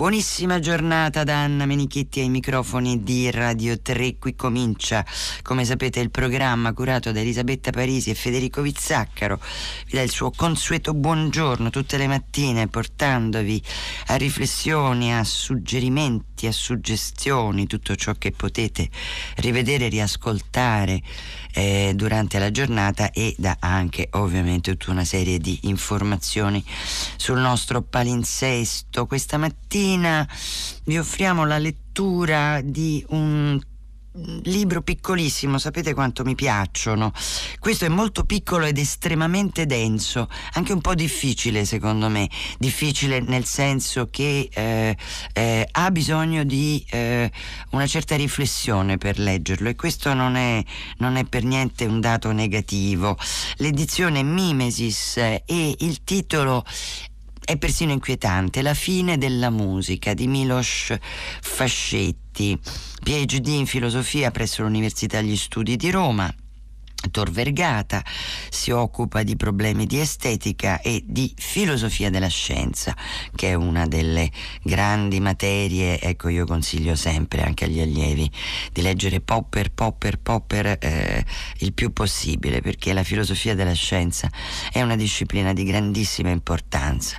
Buonissima giornata da Anna Menichetti ai microfoni di Radio 3. Qui comincia, come sapete, il programma curato da Elisabetta Parisi e Federico Vizzaccaro. Vi dà il suo consueto buongiorno tutte le mattine, portandovi a riflessioni, a suggerimenti, a suggestioni, tutto ciò che potete rivedere, riascoltare eh, durante la giornata e da anche ovviamente tutta una serie di informazioni sul nostro palinsesto. Questa mattina vi offriamo la lettura di un libro piccolissimo, sapete quanto mi piacciono. Questo è molto piccolo ed estremamente denso, anche un po' difficile secondo me, difficile nel senso che eh, eh, ha bisogno di eh, una certa riflessione per leggerlo e questo non è, non è per niente un dato negativo. L'edizione Mimesis e il titolo è persino inquietante, La fine della musica di Milos Fascetti, PhD in filosofia presso l'Università degli Studi di Roma Tor Vergata si occupa di problemi di estetica e di filosofia della scienza, che è una delle grandi materie. Ecco, io consiglio sempre anche agli allievi di leggere Popper, Popper, Popper eh, il più possibile, perché la filosofia della scienza è una disciplina di grandissima importanza.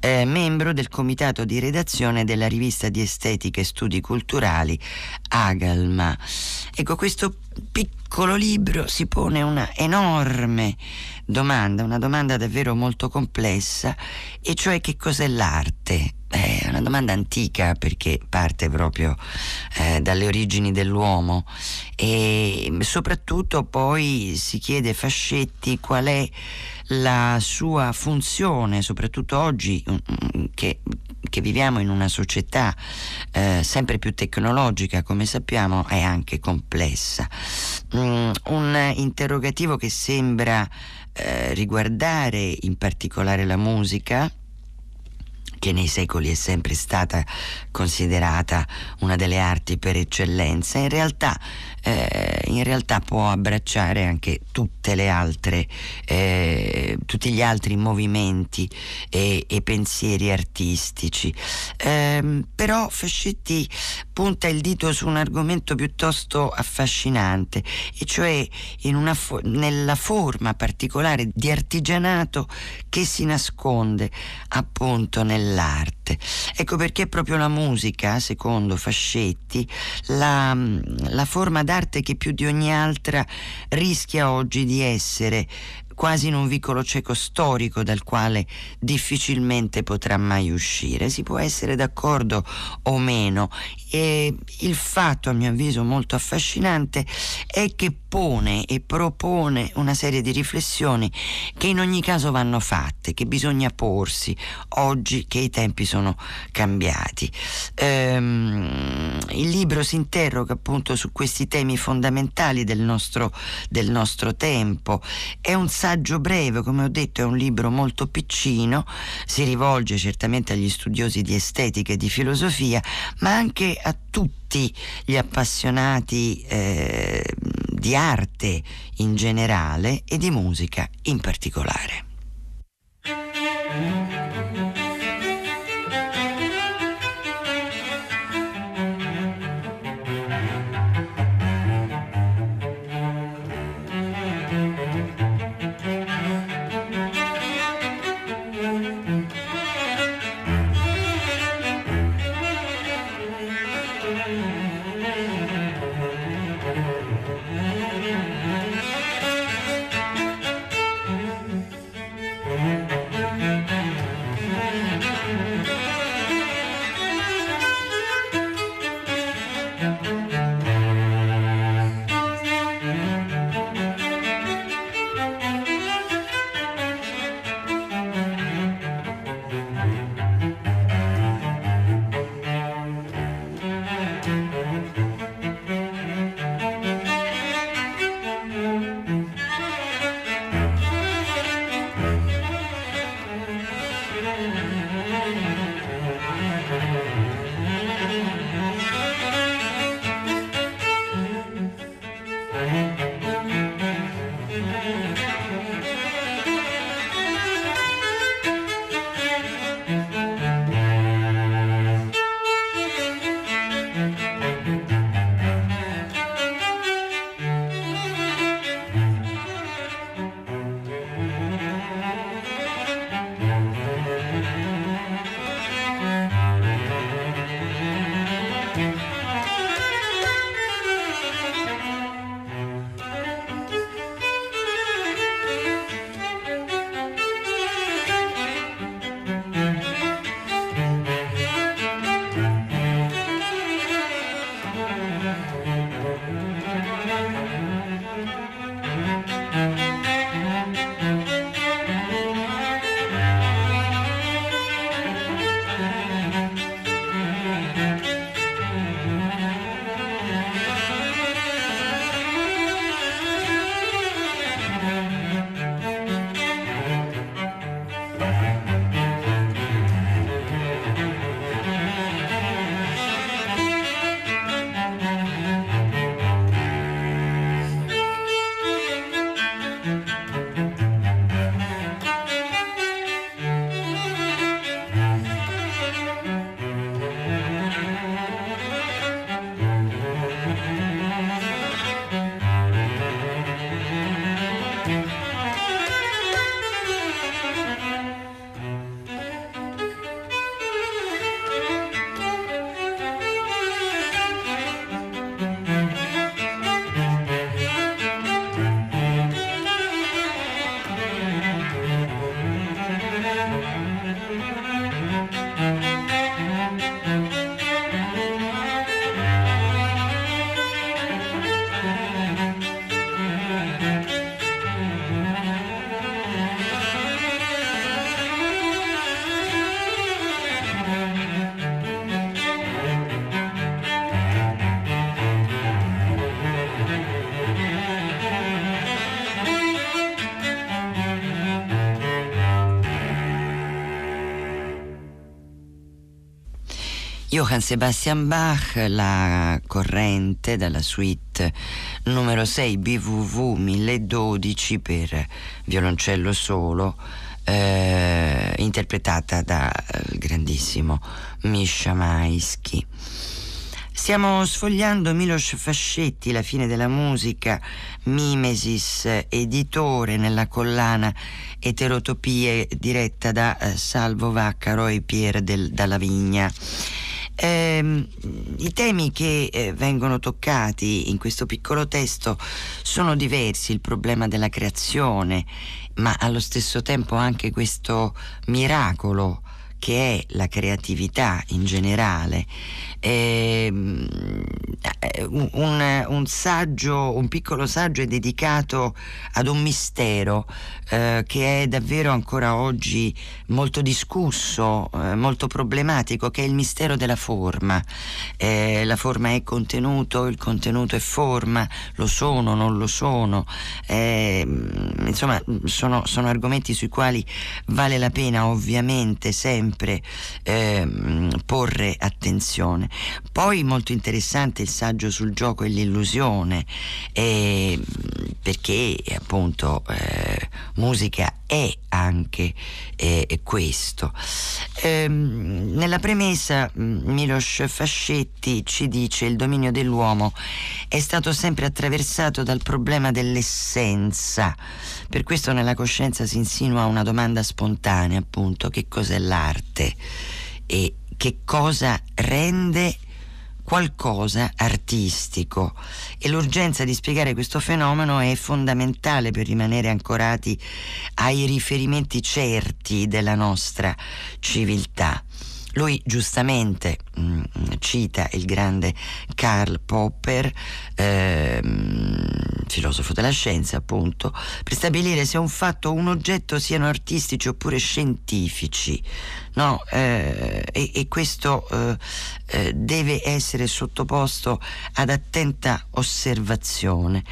Eh, membro del comitato di redazione della rivista di estetica e studi culturali Agalma. Ecco, questo piccolo libro si pone una enorme domanda, una domanda davvero molto complessa, e cioè che cos'è l'arte? È una domanda antica perché parte proprio eh, dalle origini dell'uomo e soprattutto poi si chiede Fascetti qual è la sua funzione, soprattutto oggi mm, mm, che che viviamo in una società eh, sempre più tecnologica, come sappiamo, è anche complessa. Mm, un interrogativo che sembra eh, riguardare in particolare la musica, che nei secoli è sempre stata considerata una delle arti per eccellenza, in realtà, eh, in realtà può abbracciare anche altre, eh, tutti gli altri movimenti e, e pensieri artistici. Eh, però Fascetti punta il dito su un argomento piuttosto affascinante, e cioè fo- nella forma particolare di artigianato che si nasconde appunto nel dell'arte. Ecco perché proprio la musica, secondo Fascetti, la, la forma d'arte che più di ogni altra rischia oggi di essere quasi in un vicolo cieco storico dal quale difficilmente potrà mai uscire. Si può essere d'accordo o meno. E il fatto, a mio avviso, molto affascinante è che pone e propone una serie di riflessioni che in ogni caso vanno fatte, che bisogna porsi oggi che i tempi sono cambiati. Ehm, il libro si interroga appunto su questi temi fondamentali del nostro, del nostro tempo. È un saggio breve, come ho detto è un libro molto piccino, si rivolge certamente agli studiosi di estetica e di filosofia, ma anche a tutti gli appassionati eh, di arte in generale e di musica in particolare. Johann Sebastian Bach, la corrente dalla suite numero 6 BVV 1012 per violoncello solo, eh, interpretata dal grandissimo Misha Maisky. Stiamo sfogliando Milos Fascetti, La fine della musica, Mimesis, editore nella collana Eterotopie diretta da eh, Salvo Vaccaro e Pier del, Dalla Vigna. Eh, I temi che eh, vengono toccati in questo piccolo testo sono diversi, il problema della creazione, ma allo stesso tempo anche questo miracolo che è la creatività in generale. Ehm, eh, un, un, saggio, un piccolo saggio è dedicato ad un mistero eh, che è davvero ancora oggi molto discusso, eh, molto problematico, che è il mistero della forma. Eh, la forma è contenuto, il contenuto è forma, lo sono, non lo sono. Ehm, insomma, sono, sono argomenti sui quali vale la pena ovviamente sempre sempre eh, porre attenzione. Poi molto interessante il saggio sul gioco e l'illusione, eh, perché appunto eh, musica è anche eh, questo. Ehm, nella premessa Milos Fascetti ci dice il dominio dell'uomo è stato sempre attraversato dal problema dell'essenza, per questo nella coscienza si insinua una domanda spontanea appunto che cos'è l'arte e che cosa rende qualcosa artistico e l'urgenza di spiegare questo fenomeno è fondamentale per rimanere ancorati ai riferimenti certi della nostra civiltà. Lui giustamente mh, mm, cita il grande Karl Popper, ehm, filosofo della scienza appunto, per stabilire se un fatto o un oggetto siano artistici oppure scientifici. No? Eh, e, e, questo eh, eh, deve essere sottoposto ad attenta osservazione,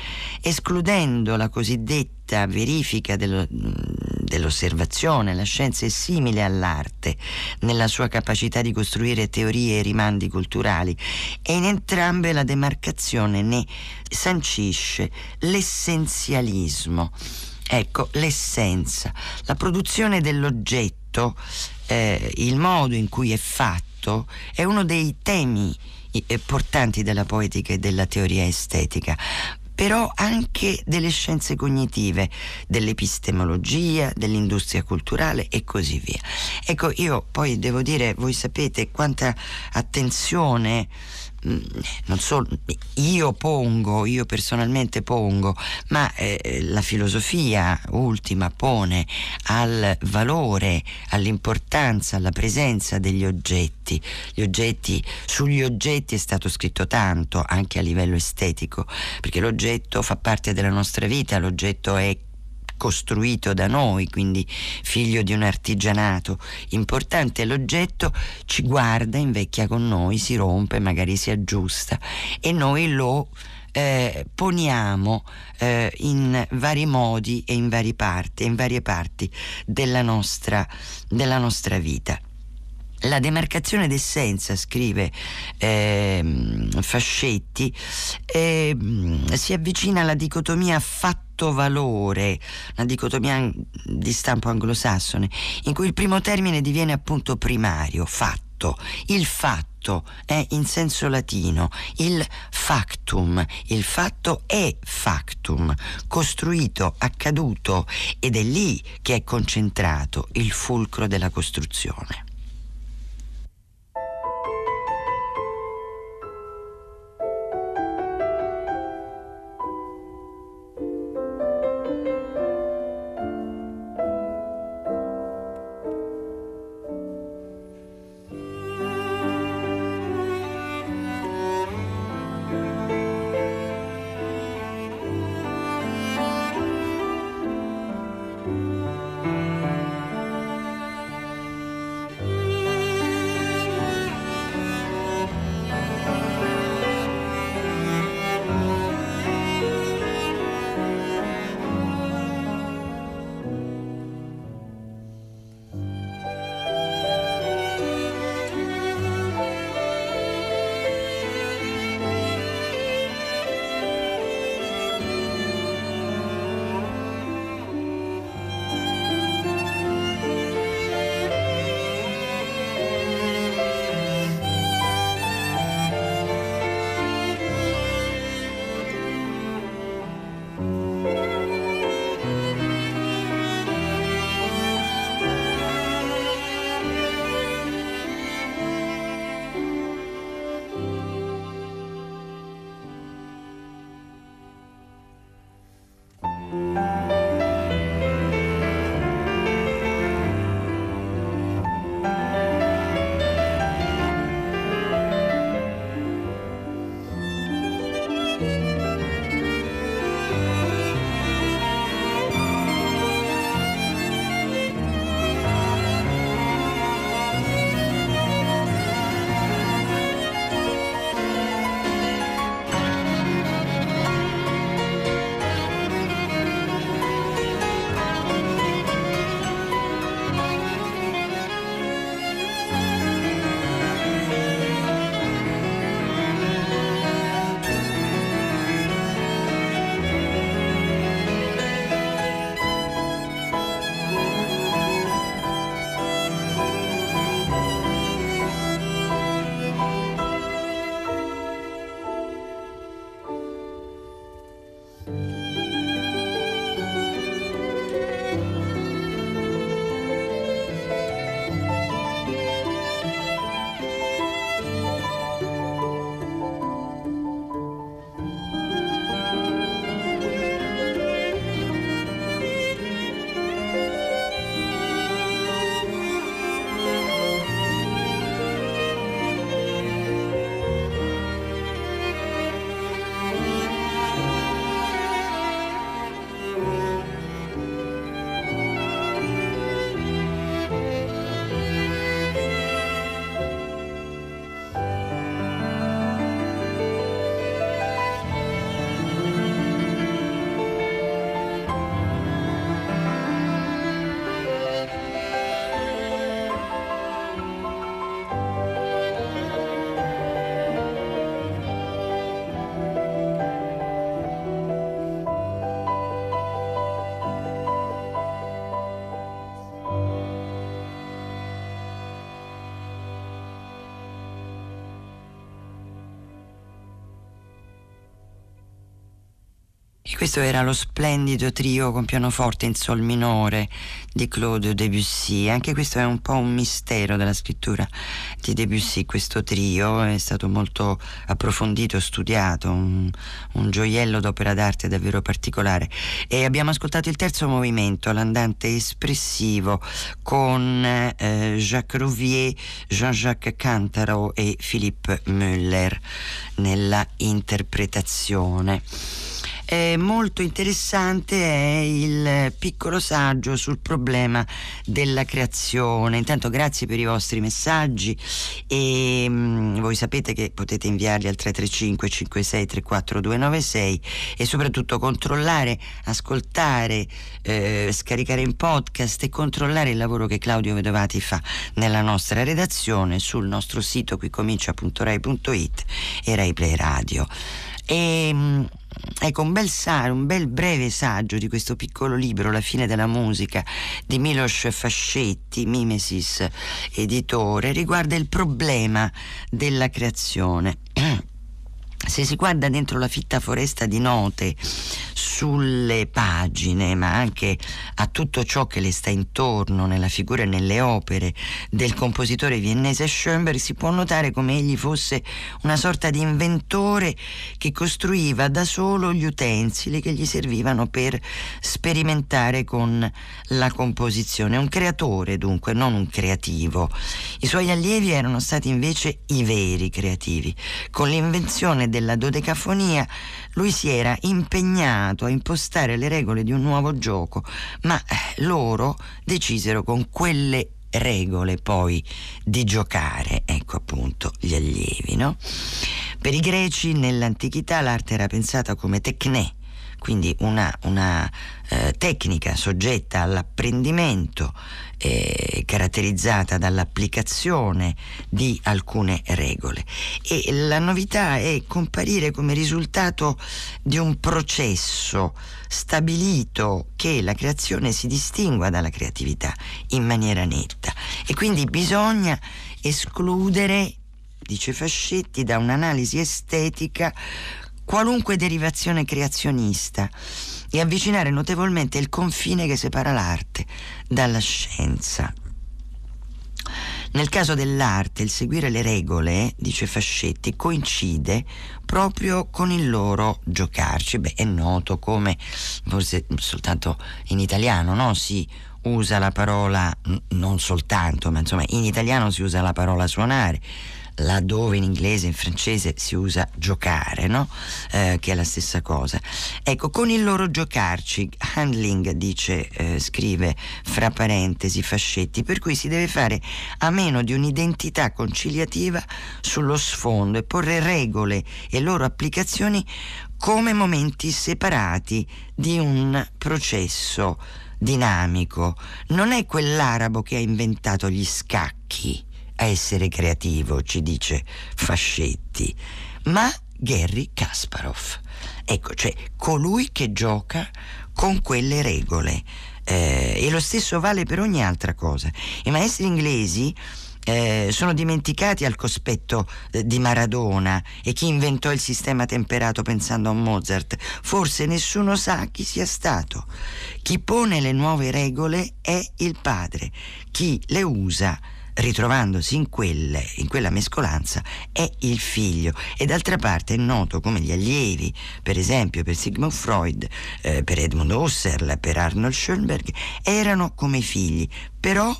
escludendo la cosiddetta verifica dello, dell'osservazione. La scienza è simile all'arte nella sua capacità di costruire teorie e rimandi culturali e in entrambe la demarcazione ne sancisce l'essenzialismo. Ecco, l'essenza, la produzione dell'oggetto, eh, il modo in cui è fatto, è uno dei temi eh, portanti della poetica e della teoria estetica però anche delle scienze cognitive, dell'epistemologia, dell'industria culturale e così via. Ecco, io poi devo dire, voi sapete quanta attenzione non solo io pongo, io personalmente pongo, ma eh, la filosofia ultima pone al valore, all'importanza, alla presenza degli oggetti. Gli oggetti, sugli oggetti è stato scritto tanto anche a livello estetico, perché l'oggetto fa parte della nostra vita, l'oggetto è costruito da noi, quindi figlio di un artigianato importante, l'oggetto ci guarda, invecchia con noi, si rompe, magari si aggiusta e noi lo eh, poniamo eh, in vari modi e in varie parti, in varie parti della nostra, della nostra vita. La demarcazione d'essenza, scrive eh, Fascetti, eh, si avvicina alla dicotomia fatto-valore, una dicotomia di stampo anglosassone, in cui il primo termine diviene appunto primario, fatto. Il fatto è in senso latino, il factum, il fatto è factum, costruito, accaduto ed è lì che è concentrato il fulcro della costruzione. E questo era lo splendido trio con pianoforte in sol minore di Claude Debussy. Anche questo è un po' un mistero della scrittura di Debussy. Questo trio è stato molto approfondito, studiato, un, un gioiello d'opera d'arte davvero particolare. E abbiamo ascoltato il terzo movimento, l'andante espressivo, con eh, Jacques Rouvier, Jean-Jacques Cantaro e Philippe Müller nella interpretazione. Eh, molto interessante è il piccolo saggio sul problema della creazione. Intanto grazie per i vostri messaggi e mh, mm, voi sapete che potete inviarli al 335 56 34 296 e soprattutto controllare, ascoltare, eh, scaricare in podcast e controllare il lavoro che Claudio Vedovati fa nella nostra redazione sul nostro sito qui comincia.rai.it e Rai Play Radio. E, mm, ecco un bel, un bel breve saggio di questo piccolo libro, La fine della musica, di Milos Fascetti, Mimesis editore, riguarda il problema della creazione. Se si guarda dentro la fitta foresta di note sulle pagine, ma anche a tutto ciò che le sta intorno, nella figura e nelle opere del compositore viennese Schoenberg, si può notare come egli fosse una sorta di inventore che costruiva da solo gli utensili che gli servivano per sperimentare con la composizione. Un creatore, dunque, non un creativo. I suoi allievi erano stati invece i veri creativi. Con l'invenzione della dodecafonia lui si era impegnato a impostare le regole di un nuovo gioco, ma eh, loro decisero con quelle regole poi di giocare, ecco appunto gli allievi, no? Per i greci nell'antichità l'arte era pensata come tecne, quindi una, una eh, tecnica soggetta all'apprendimento, eh, caratterizzata dall'applicazione di alcune regole. E la novità è comparire come risultato di un processo stabilito che la creazione si distingua dalla creatività in maniera netta e quindi bisogna escludere dice Fascetti, da un'analisi estetica qualunque derivazione creazionista e avvicinare notevolmente il confine che separa l'arte dalla scienza. Nel caso dell'arte, il seguire le regole, dice Fascetti, coincide proprio con il loro giocarci. Beh, è noto come, forse soltanto in italiano, no? Si usa la parola, non soltanto, ma insomma in italiano si usa la parola suonare laddove in inglese e in francese si usa giocare, no? eh, che è la stessa cosa. Ecco, con il loro giocarci, Handling dice, eh, scrive fra parentesi Fascetti, per cui si deve fare a meno di un'identità conciliativa sullo sfondo e porre regole e loro applicazioni come momenti separati di un processo dinamico. Non è quell'arabo che ha inventato gli scacchi essere creativo, ci dice Fascetti, ma Gary Kasparov. Ecco, cioè colui che gioca con quelle regole. Eh, e lo stesso vale per ogni altra cosa. I maestri inglesi eh, sono dimenticati al cospetto eh, di Maradona e chi inventò il sistema temperato pensando a Mozart. Forse nessuno sa chi sia stato. Chi pone le nuove regole è il padre, chi le usa ritrovandosi in, quelle, in quella mescolanza, è il figlio. E d'altra parte è noto come gli allievi, per esempio per Sigmund Freud, eh, per Edmund Husserl, per Arnold Schoenberg, erano come figli, però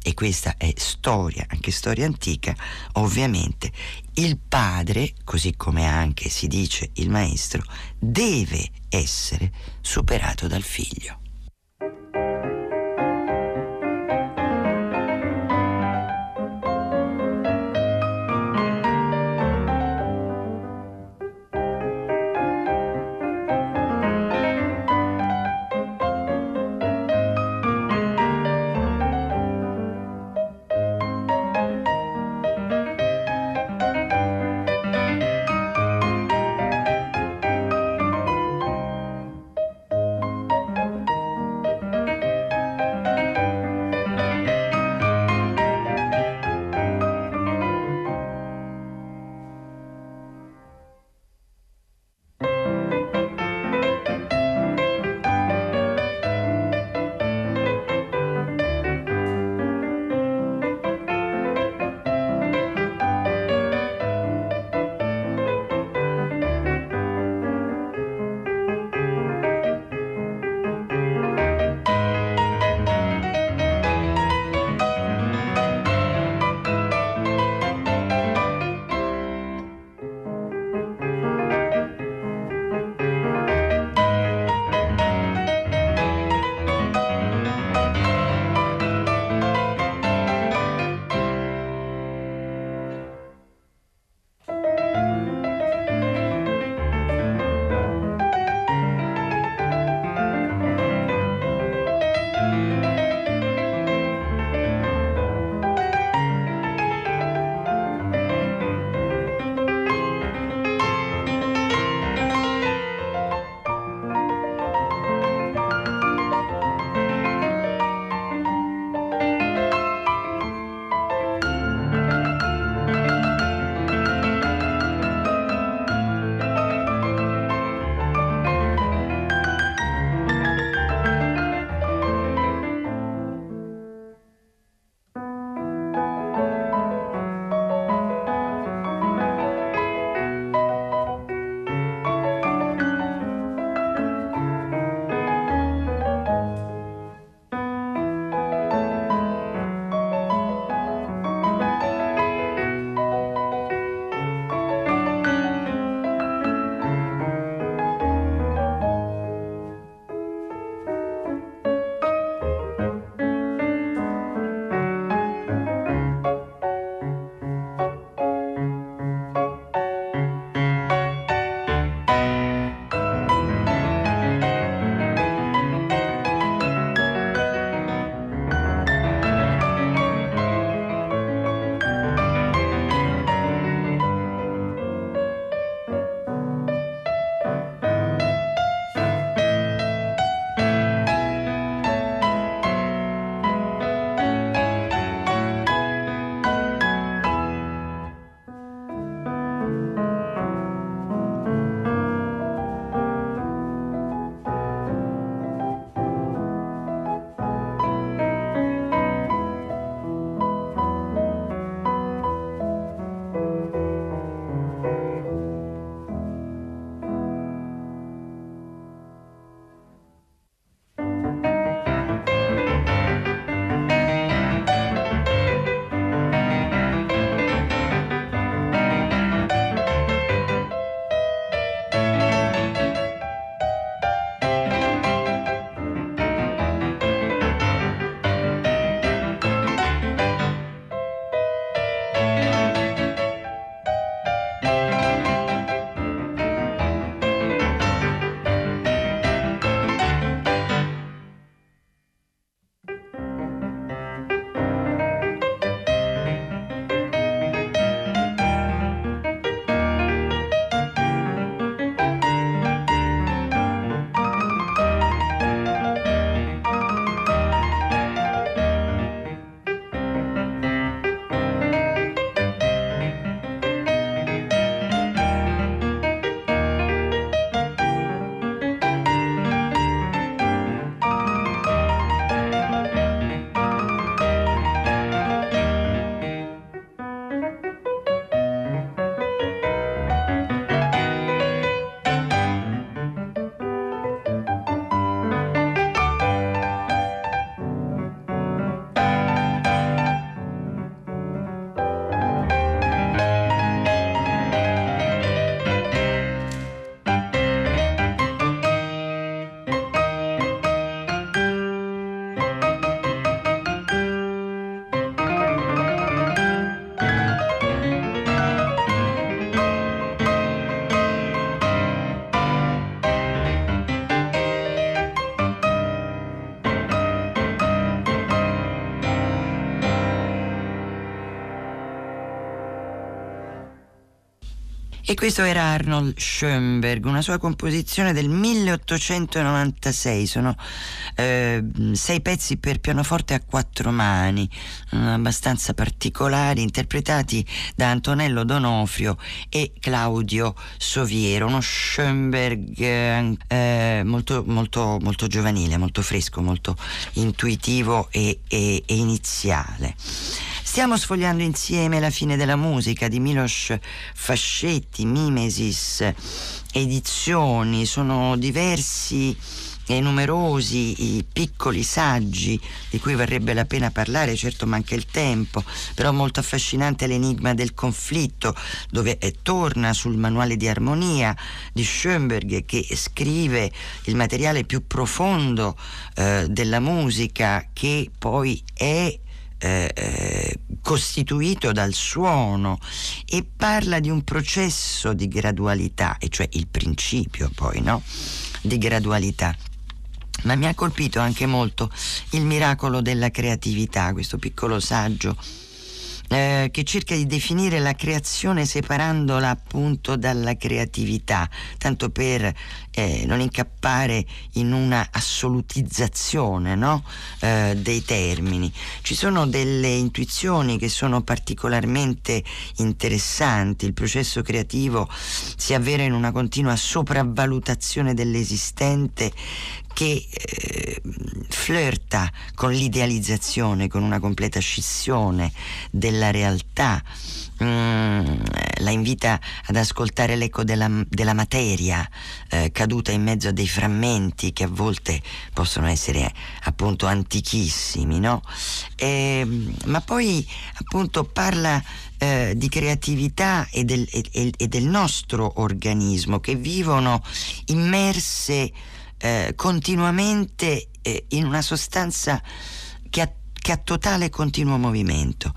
e questa è storia, anche storia antica, ovviamente il padre, così come anche si dice il maestro, deve essere superato dal figlio. E questo era Arnold Schoenberg, una sua composizione del 1896, sono eh, sei pezzi per pianoforte a quattro mani, abbastanza particolari, interpretati da Antonello Donofrio e Claudio Soviero, uno Schoenberg eh, eh, molto, molto, molto giovanile, molto fresco, molto intuitivo e, e, e iniziale. Stiamo sfogliando insieme La fine della musica di Milos Fascetti, Mimesis, edizioni, sono diversi e numerosi i piccoli saggi di cui varrebbe la pena parlare, certo manca il tempo, però molto affascinante l'enigma del conflitto, dove torna sul manuale di armonia di Schoenberg che scrive il materiale più profondo eh, della musica che poi è eh, eh, costituito dal suono e parla di un processo di gradualità, e cioè il principio poi, no? Di gradualità. Ma mi ha colpito anche molto il miracolo della creatività, questo piccolo saggio eh, che cerca di definire la creazione separandola appunto dalla creatività, tanto per eh, non incappare in una assolutizzazione no? eh, dei termini. Ci sono delle intuizioni che sono particolarmente interessanti, il processo creativo si avvera in una continua sopravvalutazione dell'esistente che eh, flirta con l'idealizzazione, con una completa scissione della realtà. Mm, la invita ad ascoltare l'eco della, della materia eh, caduta in mezzo a dei frammenti che a volte possono essere appunto antichissimi, no? E, ma poi appunto parla eh, di creatività e del, e, e del nostro organismo che vivono immerse eh, continuamente eh, in una sostanza che ha che ha totale continuo movimento.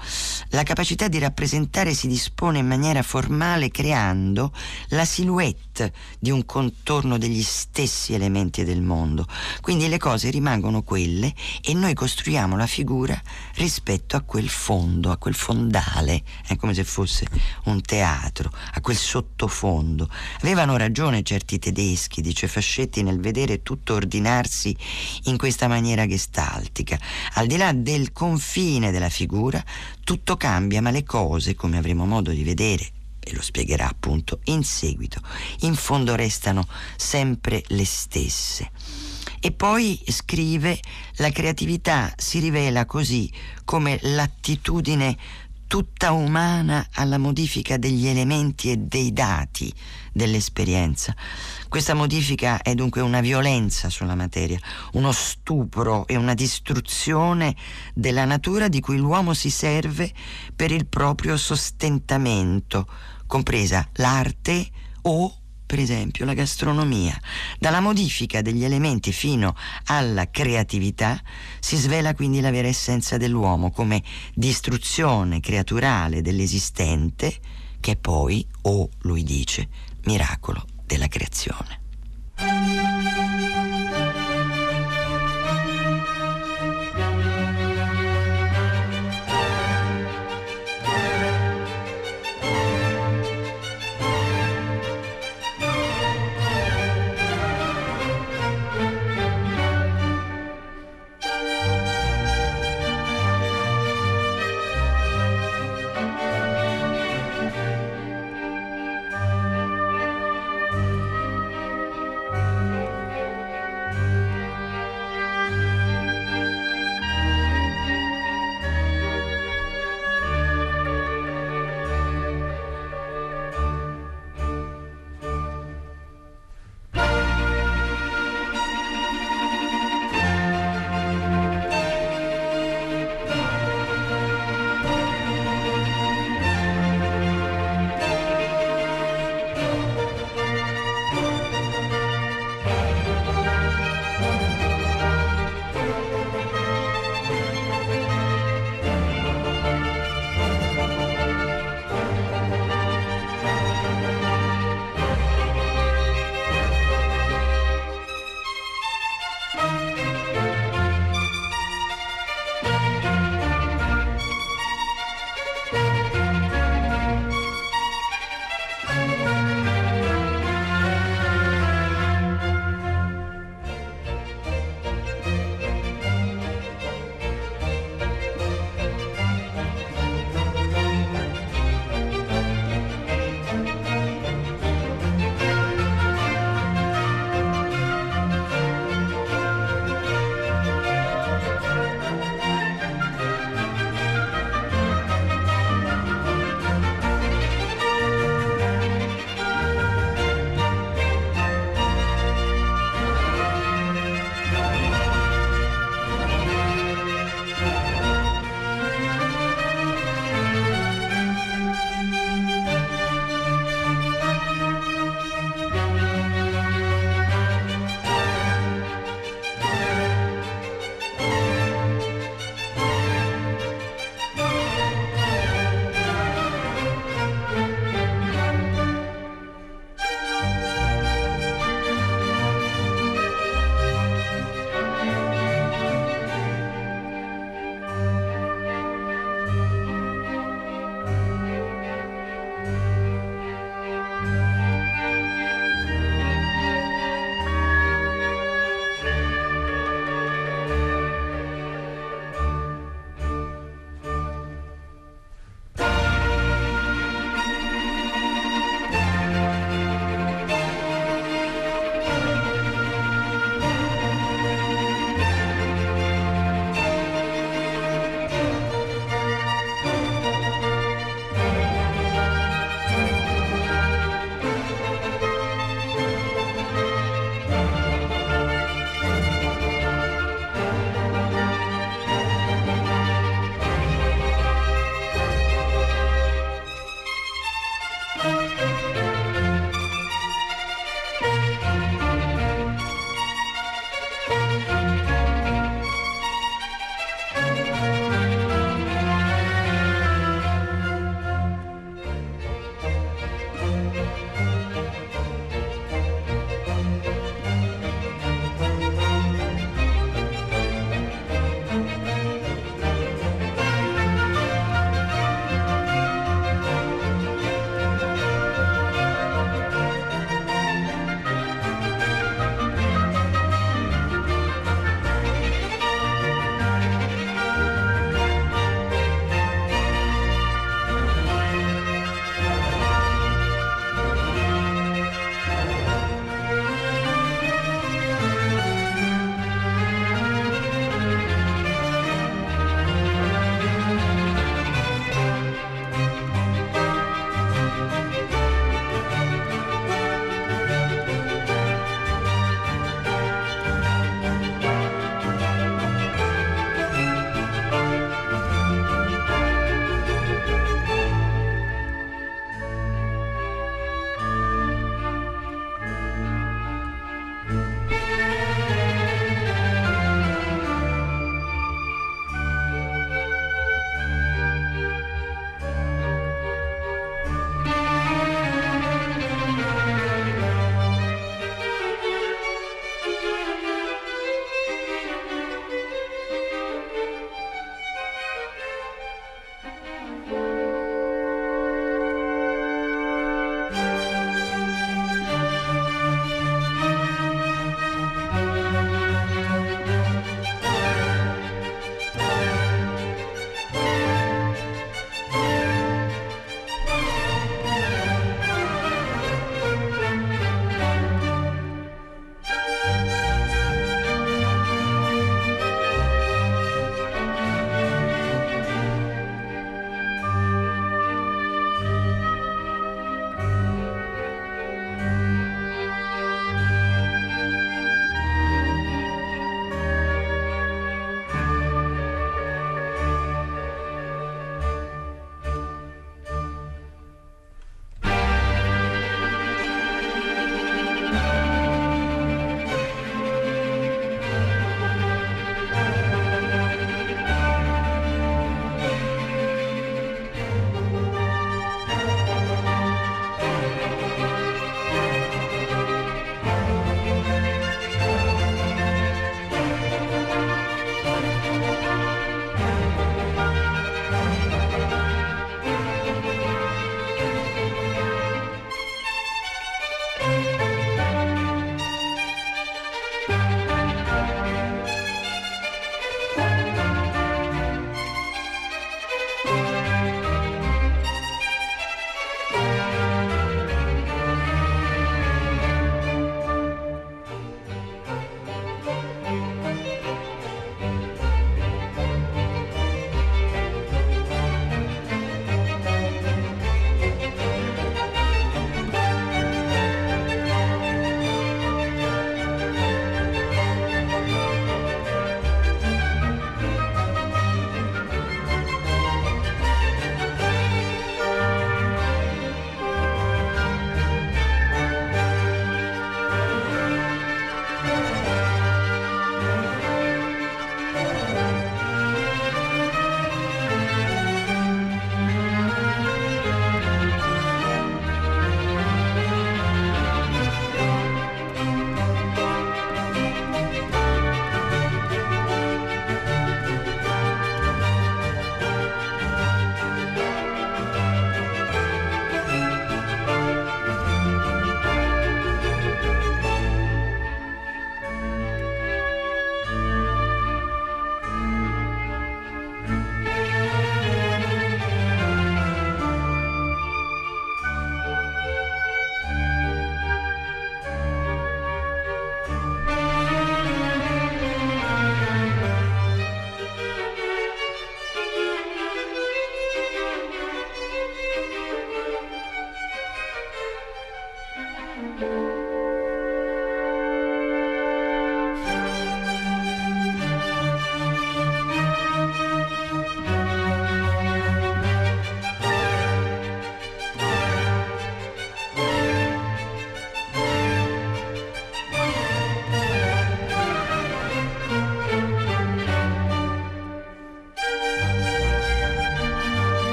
La capacità di rappresentare si dispone in maniera formale creando la silhouette di un contorno degli stessi elementi del mondo. Quindi le cose rimangono quelle e noi costruiamo la figura rispetto a quel fondo, a quel fondale, è come se fosse un teatro, a quel sottofondo. Avevano ragione certi tedeschi, dice Fascetti, nel vedere tutto ordinarsi in questa maniera gestaltica. Al di là del confine della figura, tutto cambia, ma le cose, come avremo modo di vedere e lo spiegherà appunto in seguito, in fondo restano sempre le stesse. E poi scrive, la creatività si rivela così come l'attitudine tutta umana alla modifica degli elementi e dei dati dell'esperienza. Questa modifica è dunque una violenza sulla materia, uno stupro e una distruzione della natura di cui l'uomo si serve per il proprio sostentamento, compresa l'arte o per esempio la gastronomia. Dalla modifica degli elementi fino alla creatività si svela quindi la vera essenza dell'uomo come distruzione creaturale dell'esistente che poi, o lui dice, miracolo della creazione.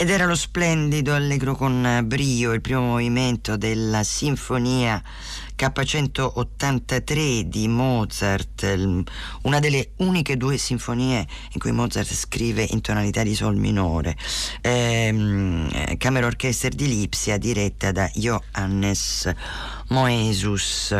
Ed era lo splendido allegro con brio, il primo movimento della sinfonia K183 di Mozart, una delle uniche due sinfonie in cui Mozart scrive in tonalità di sol minore. Ehm, Camera Orchestra di Lipsia diretta da Johannes Moesus.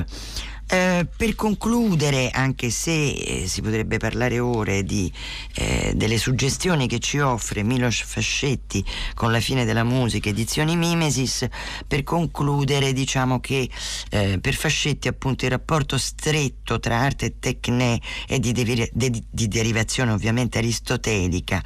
Eh, per concludere, anche se eh, si potrebbe parlare ore di, eh, delle suggestioni che ci offre Milos Fascetti con la fine della musica, edizioni Mimesis, per concludere diciamo che eh, per Fascetti appunto il rapporto stretto tra arte e tecne è di, de- de- di derivazione ovviamente aristotelica,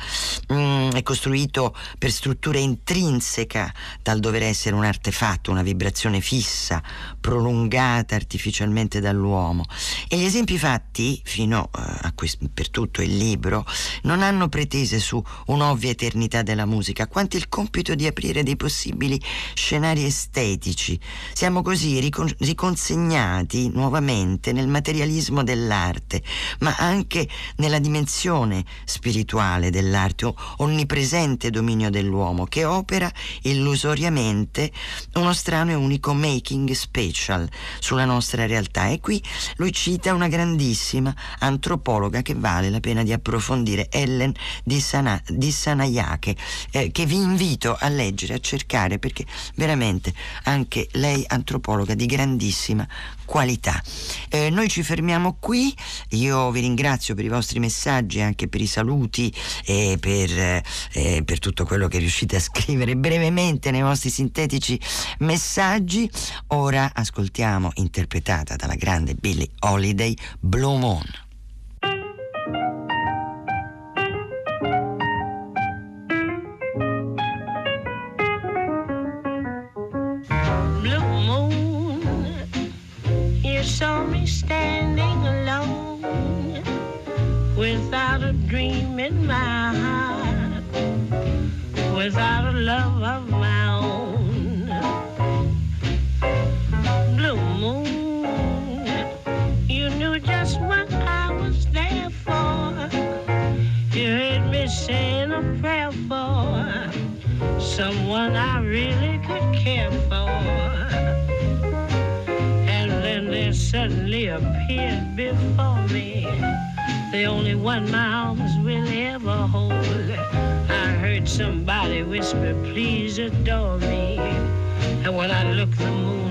mm, è costruito per struttura intrinseca dal dover essere un artefatto, una vibrazione fissa, prolungata artificialmente direttamente dall'uomo. E gli esempi fatti, fino eh, a questo, per tutto il libro, non hanno pretese su un'ovvia eternità della musica, quanto il compito di aprire dei possibili scenari estetici. Siamo così ricon- riconsegnati nuovamente nel materialismo dell'arte, ma anche nella dimensione spirituale dell'arte, onnipresente dominio dell'uomo, che opera illusoriamente uno strano e unico making special sulla nostra realtà e qui lui cita una grandissima antropologa che vale la pena di approfondire, Ellen di, di Sanayake, eh, che vi invito a leggere, a cercare, perché veramente anche lei antropologa di grandissima qualità. Eh, noi ci fermiamo qui, io vi ringrazio per i vostri messaggi, anche per i saluti e per, eh, per tutto quello che riuscite a scrivere brevemente nei vostri sintetici messaggi. Ora ascoltiamo, interpretata dalla grande Billie Holiday, Blue Moon. The only one my arms will ever hold. I heard somebody whisper, please adore me. And when I looked, the moon